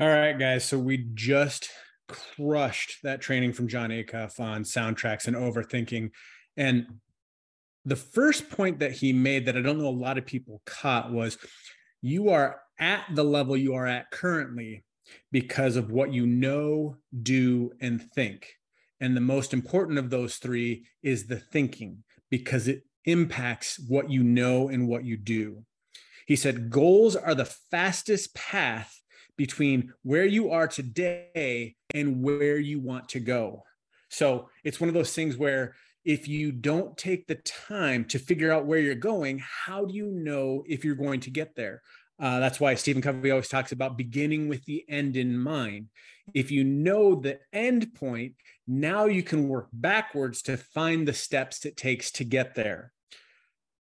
All right, guys. So we just crushed that training from John Acuff on soundtracks and overthinking. And the first point that he made that I don't know a lot of people caught was you are at the level you are at currently because of what you know, do, and think. And the most important of those three is the thinking because it impacts what you know and what you do. He said, goals are the fastest path between where you are today and where you want to go. So it's one of those things where if you don't take the time to figure out where you're going, how do you know if you're going to get there? Uh, that's why Stephen Covey always talks about beginning with the end in mind. If you know the end point, now you can work backwards to find the steps it takes to get there.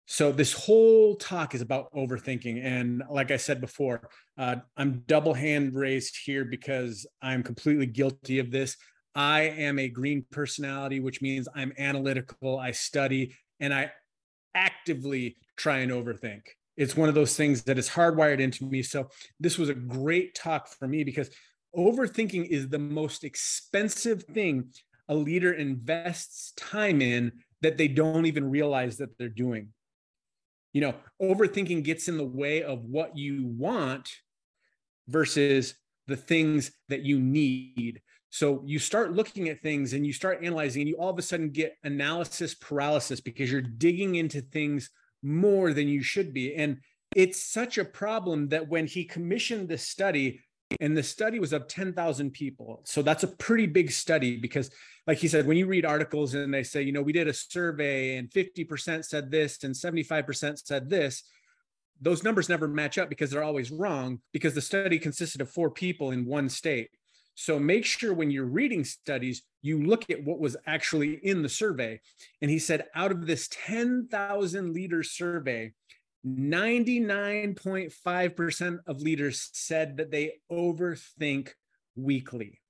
So this whole talk is about overthinking, and like I said before, uh, I'm double hand raised here because I'm completely guilty of this. I am a green personality, which means I'm analytical. I study and I actively try and overthink. It's one of those things that is hardwired into me. So this was a great talk for me because overthinking is the most expensive thing a leader invests time in that they don't even realize that they're doing you know overthinking gets in the way of what you want versus the things that you need. So you start looking at things and you start analyzing and you all of a sudden get analysis paralysis because you're digging into things more than you should be. And it's such a problem that when he commissioned this study and the study was of 10,000 people. So that's a pretty big study because, like he said, when you read articles and they say, you know, we did a survey and 50% said this and 75% said this, those numbers never match up because they're always wrong because the study consisted of four people in one state. So make sure when you're reading studies, you look at what was actually in the survey. And he said, out of this 10,000 leader survey, 99.5% of leaders said that they overthink weekly.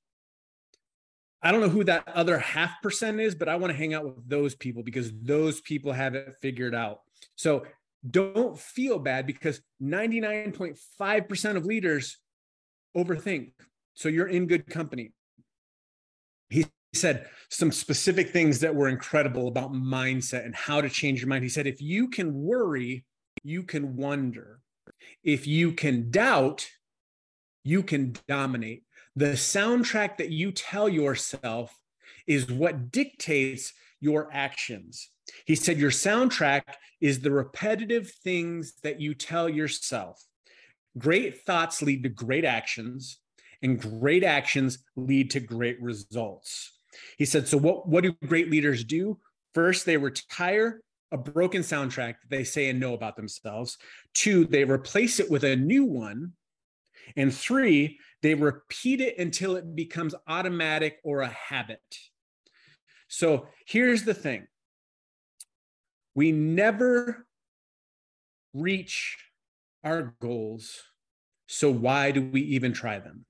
I don't know who that other half percent is, but I want to hang out with those people because those people have it figured out. So don't feel bad because 99.5% of leaders overthink. So you're in good company. He said some specific things that were incredible about mindset and how to change your mind. He said, if you can worry you can wonder. If you can doubt, you can dominate. The soundtrack that you tell yourself is what dictates your actions. He said, Your soundtrack is the repetitive things that you tell yourself. Great thoughts lead to great actions, and great actions lead to great results. He said, So, what, what do great leaders do? First, they retire a broken soundtrack that they say and know about themselves. Two, they replace it with a new one. And three, they repeat it until it becomes automatic or a habit. So here's the thing we never reach our goals. So why do we even try them?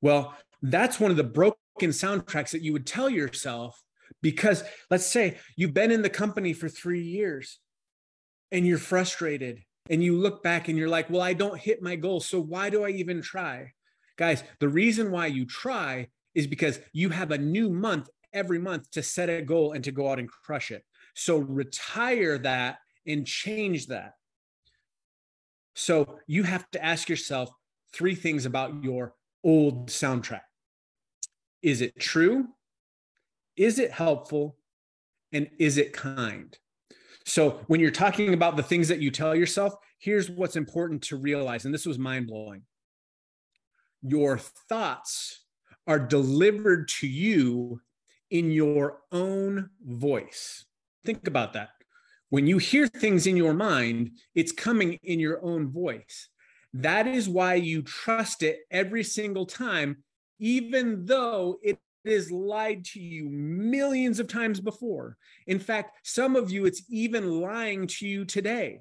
Well, that's one of the broken soundtracks that you would tell yourself because let's say you've been in the company for three years and you're frustrated and you look back and you're like, well, I don't hit my goal. So why do I even try? Guys, the reason why you try is because you have a new month every month to set a goal and to go out and crush it. So retire that and change that. So you have to ask yourself three things about your old soundtrack. Is it true? Is it helpful? And is it kind? So, when you're talking about the things that you tell yourself, here's what's important to realize. And this was mind blowing your thoughts are delivered to you in your own voice. Think about that. When you hear things in your mind, it's coming in your own voice. That is why you trust it every single time, even though it is lied to you millions of times before. In fact, some of you, it's even lying to you today.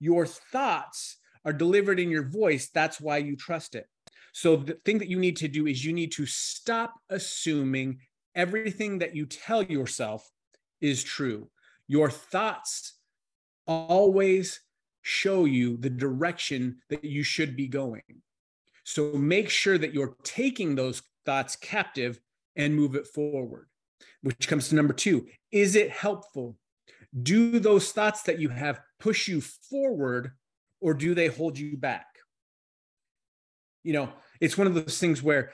Your thoughts are delivered in your voice. That's why you trust it. So, the thing that you need to do is you need to stop assuming everything that you tell yourself is true. Your thoughts always show you the direction that you should be going. So make sure that you're taking those thoughts captive and move it forward, which comes to number two. Is it helpful? Do those thoughts that you have push you forward or do they hold you back? You know, it's one of those things where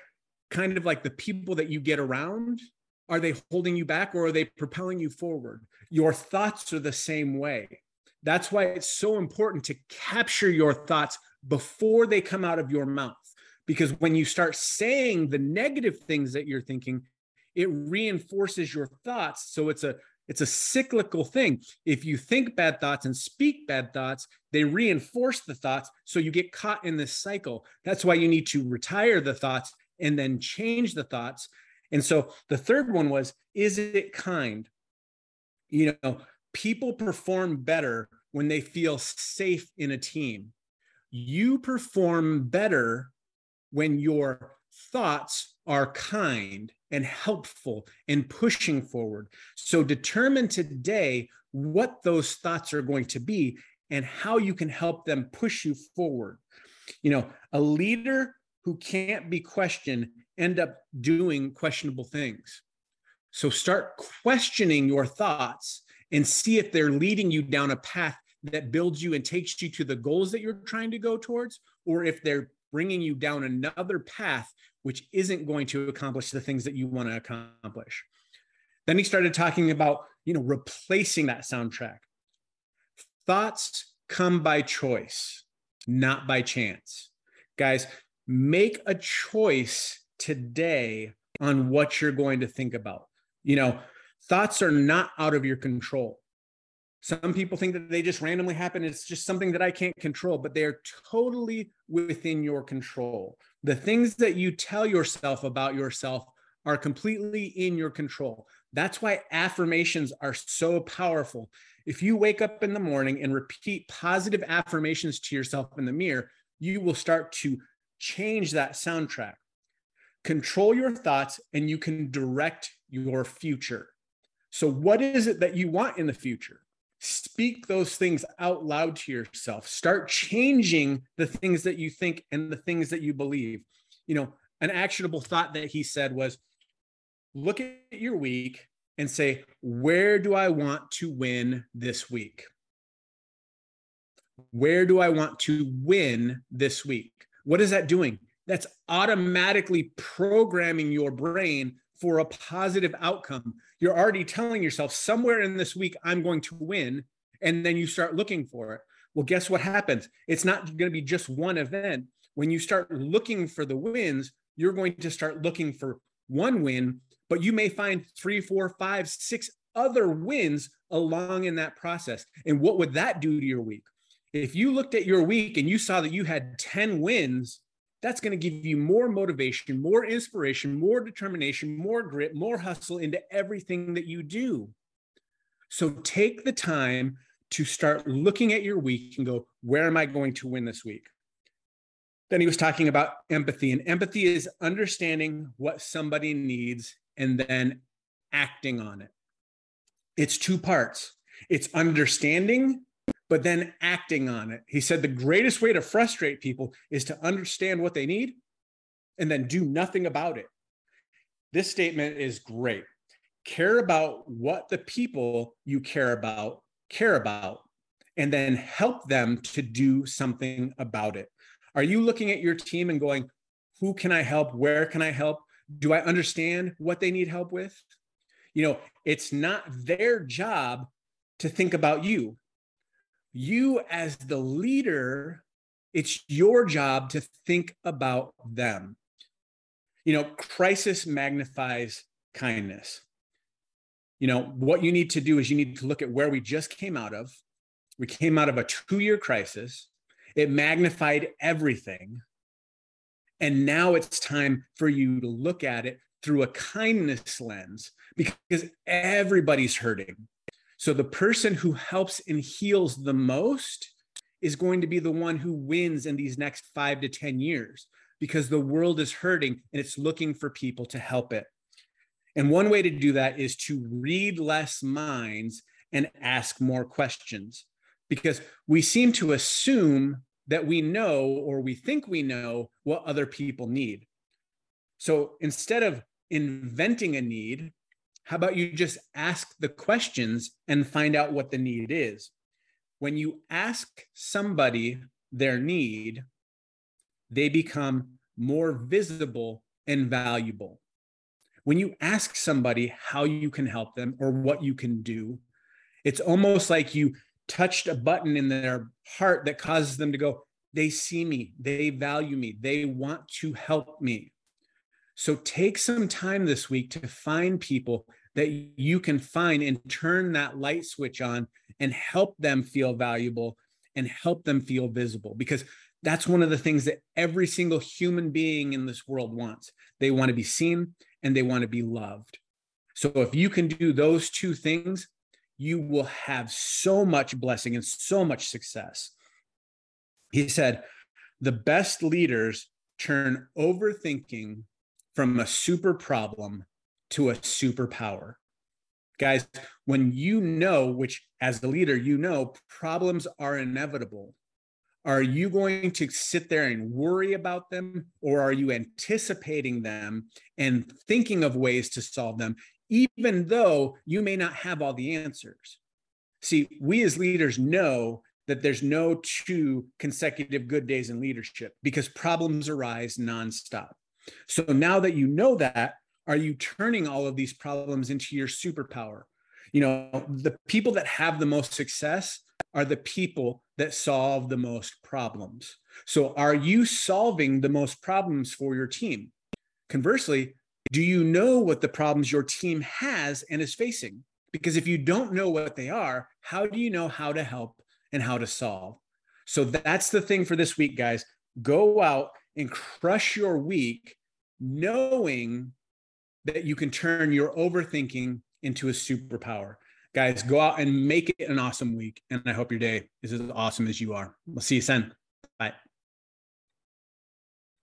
kind of like the people that you get around are they holding you back or are they propelling you forward? Your thoughts are the same way. That's why it's so important to capture your thoughts before they come out of your mouth. Because when you start saying the negative things that you're thinking, it reinforces your thoughts. So it's a it's a cyclical thing. If you think bad thoughts and speak bad thoughts, they reinforce the thoughts. So you get caught in this cycle. That's why you need to retire the thoughts and then change the thoughts. And so the third one was, is it kind? You know, people perform better when they feel safe in a team. You perform better when your thoughts are kind and helpful and pushing forward. So determine today what those thoughts are going to be and how you can help them push you forward. You know, a leader who can't be questioned end up doing questionable things. So start questioning your thoughts and see if they're leading you down a path that builds you and takes you to the goals that you're trying to go towards, or if they're bringing you down another path which isn't going to accomplish the things that you want to accomplish. Then he started talking about, you know, replacing that soundtrack. Thoughts come by choice, not by chance. Guys, make a choice today on what you're going to think about. You know, thoughts are not out of your control. Some people think that they just randomly happen. It's just something that I can't control, but they are totally within your control. The things that you tell yourself about yourself are completely in your control. That's why affirmations are so powerful. If you wake up in the morning and repeat positive affirmations to yourself in the mirror, you will start to change that soundtrack. Control your thoughts and you can direct your future. So, what is it that you want in the future? Speak those things out loud to yourself. Start changing the things that you think and the things that you believe. You know an actionable thought that he said was look at your week and say where do i want to win this week? Where do i want to win this week? What is that doing? That's automatically programming your brain for a positive outcome. You're already telling yourself somewhere in this week, I'm going to win. And then you start looking for it. Well, guess what happens? It's not going to be just one event. When you start looking for the wins, you're going to start looking for one win, but you may find three, four, five, six other wins along in that process. And what would that do to your week? If you looked at your week and you saw that you had 10 wins, that's going to give you more motivation, more inspiration, more determination, more grit, more hustle into everything that you do. So take the time to start looking at your week and go, where am I going to win this week? Then he was talking about empathy, and empathy is understanding what somebody needs and then acting on it. It's two parts it's understanding but then acting on it. He said the greatest way to frustrate people is to understand what they need and then do nothing about it. This statement is great. Care about what the people you care about care about, and then help them to do something about it. Are you looking at your team and going, who can I help? Where can I help? Do I understand what they need help with? You know, it's not their job to think about you you as the leader it's your job to think about them. You know crisis magnifies kindness. You know what you need to do is you need to look at where we just came out of. We came out of a two year crisis. It magnified everything. And now it's time for you to look at it through a kindness lens because everybody's hurting so the person who helps and heals the most is going to be the one who wins in these next five to 10 years because the world is hurting and it's looking for people to help it. And one way to do that is to read less minds and ask more questions because we seem to assume that we know or we think we know what other people need. So instead of inventing a need, how about you just ask the questions and find out what the need is? When you ask somebody their need, they become more visible and valuable. When you ask somebody how you can help them or what you can do, it's almost like you touched a button in their heart that causes them to go, they see me, they value me, they want to help me. So take some time this week to find people that you can find and turn that light switch on and help them feel valuable and help them feel visible because that's one of the things that every single human being in this world wants. They want to be seen and they want to be loved. So if you can do those two things, you will have so much blessing and so much success. He said, the best leaders turn overthinking from a super problem to a superpower. Guys, when you know, which as the leader, you know problems are inevitable, are you going to sit there and worry about them, or are you anticipating them and thinking of ways to solve them, even though you may not have all the answers? See, we as leaders know that there's no two consecutive good days in leadership because problems arise nonstop. So now that you know that, are you turning all of these problems into your superpower? You know, the people that have the most success are the people that solve the most problems. So, are you solving the most problems for your team? Conversely, do you know what the problems your team has and is facing? Because if you don't know what they are, how do you know how to help and how to solve? So, that's the thing for this week, guys. Go out and crush your week knowing that you can turn your overthinking into a superpower. Guys, go out and make it an awesome week. And I hope your day is as awesome as you are. We'll see you soon.